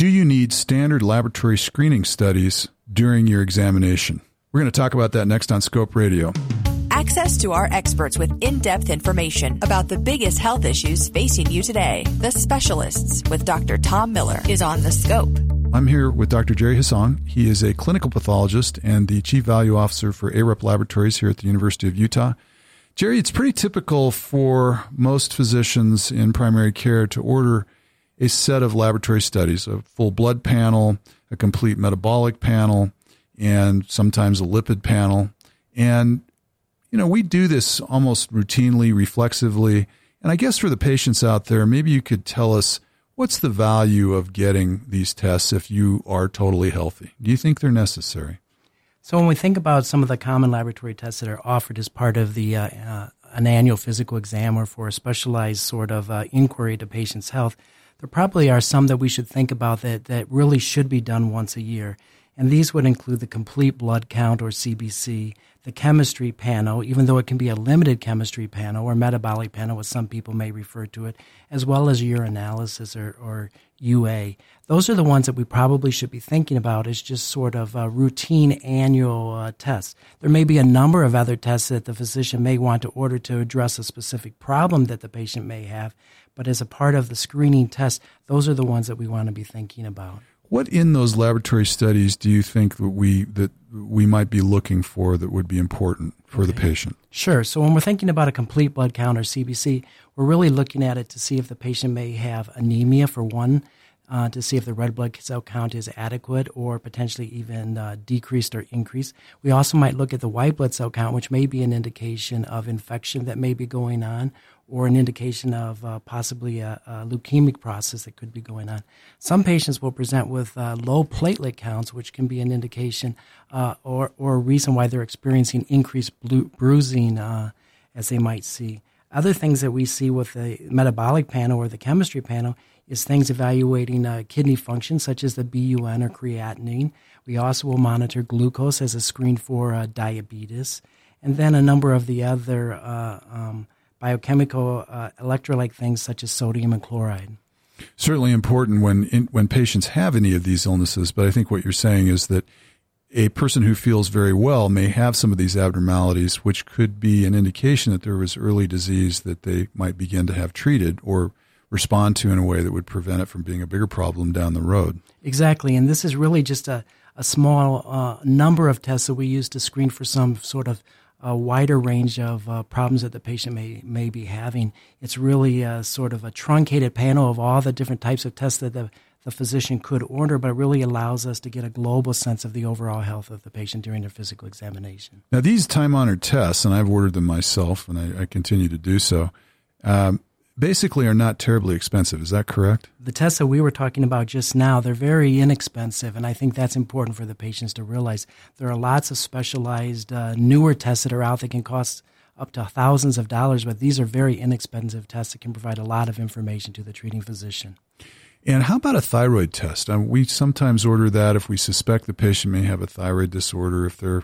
do you need standard laboratory screening studies during your examination? We're going to talk about that next on Scope Radio. Access to our experts with in depth information about the biggest health issues facing you today. The Specialists with Dr. Tom Miller is on the scope. I'm here with Dr. Jerry Hussong. He is a clinical pathologist and the Chief Value Officer for ARUP Laboratories here at the University of Utah. Jerry, it's pretty typical for most physicians in primary care to order a set of laboratory studies a full blood panel, a complete metabolic panel, and sometimes a lipid panel. And, you know, we do this almost routinely, reflexively. And I guess for the patients out there, maybe you could tell us what's the value of getting these tests if you are totally healthy? Do you think they're necessary? So when we think about some of the common laboratory tests that are offered as part of the uh, uh, an annual physical exam or for a specialized sort of uh, inquiry to patient's health, there probably are some that we should think about that, that really should be done once a year. And these would include the complete blood count or CBC, the chemistry panel, even though it can be a limited chemistry panel or metabolic panel, as some people may refer to it, as well as urinalysis or, or UA. Those are the ones that we probably should be thinking about as just sort of routine annual uh, tests. There may be a number of other tests that the physician may want to order to address a specific problem that the patient may have, but as a part of the screening test, those are the ones that we want to be thinking about. What in those laboratory studies do you think that we that we might be looking for that would be important for okay. the patient? Sure. So when we're thinking about a complete blood count or CBC, we're really looking at it to see if the patient may have anemia for one, uh, to see if the red blood cell count is adequate or potentially even uh, decreased or increased. We also might look at the white blood cell count, which may be an indication of infection that may be going on or an indication of uh, possibly a, a, leukemic process that could be going on. Some patients will present with uh, low platelet counts, which can be an indication uh, or, or a reason why they're experiencing increased bruising uh, as they might see. Other things that we see with the metabolic panel or the chemistry panel is things evaluating uh, kidney function, such as the BUN or creatinine. We also will monitor glucose as a screen for uh, diabetes, and then a number of the other um, biochemical uh, electrolyte things such as sodium and chloride. Certainly important when in, when patients have any of these illnesses, but I think what you're saying is that a person who feels very well may have some of these abnormalities, which could be an indication that there was early disease that they might begin to have treated or respond to in a way that would prevent it from being a bigger problem down the road. Exactly, and this is really just a, a small uh, number of tests that we use to screen for some sort of a wider range of uh, problems that the patient may may be having. It's really a, sort of a truncated panel of all the different types of tests that the, the physician could order, but it really allows us to get a global sense of the overall health of the patient during their physical examination. Now, these time honored tests, and I've ordered them myself, and I, I continue to do so. Um, basically are not terribly expensive. Is that correct? The tests that we were talking about just now, they're very inexpensive, and I think that's important for the patients to realize. There are lots of specialized, uh, newer tests that are out that can cost up to thousands of dollars, but these are very inexpensive tests that can provide a lot of information to the treating physician. And how about a thyroid test? Um, we sometimes order that if we suspect the patient may have a thyroid disorder, if they're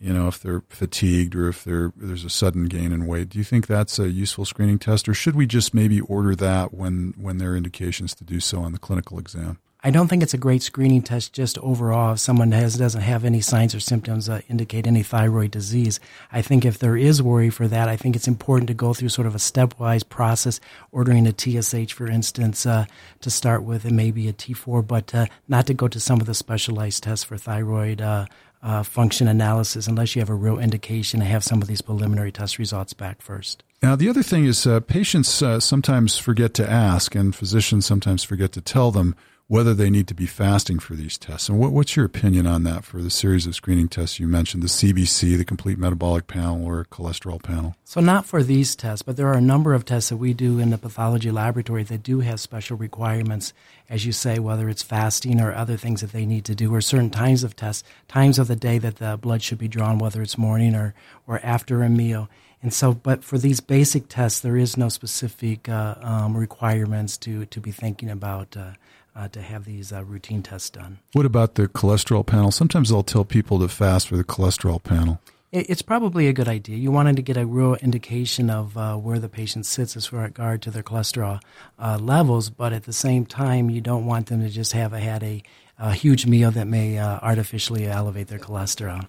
you know, if they're fatigued or if there's a sudden gain in weight. Do you think that's a useful screening test, or should we just maybe order that when when there are indications to do so on the clinical exam? I don't think it's a great screening test just overall if someone has doesn't have any signs or symptoms that indicate any thyroid disease. I think if there is worry for that, I think it's important to go through sort of a stepwise process, ordering a TSH, for instance, uh, to start with, and maybe a T4, but uh, not to go to some of the specialized tests for thyroid uh, uh, function analysis unless you have a real indication and have some of these preliminary test results back first. Now, the other thing is uh, patients uh, sometimes forget to ask, and physicians sometimes forget to tell them whether they need to be fasting for these tests. And what, what's your opinion on that for the series of screening tests you mentioned, the CBC, the complete metabolic panel, or cholesterol panel? So, not for these tests, but there are a number of tests that we do in the pathology laboratory that do have special requirements, as you say, whether it's fasting or other things that they need to do, or certain times of tests, times of the day that the blood should be drawn, whether it's morning or, or after a meal. And so, but for these basic tests, there is no specific uh, um, requirements to, to be thinking about. Uh, uh, to have these uh, routine tests done. What about the cholesterol panel? Sometimes they'll tell people to fast for the cholesterol panel. It's probably a good idea. You wanted to get a real indication of uh, where the patient sits as far as regard to their cholesterol uh, levels, but at the same time, you don't want them to just have a, had a, a huge meal that may uh, artificially elevate their cholesterol.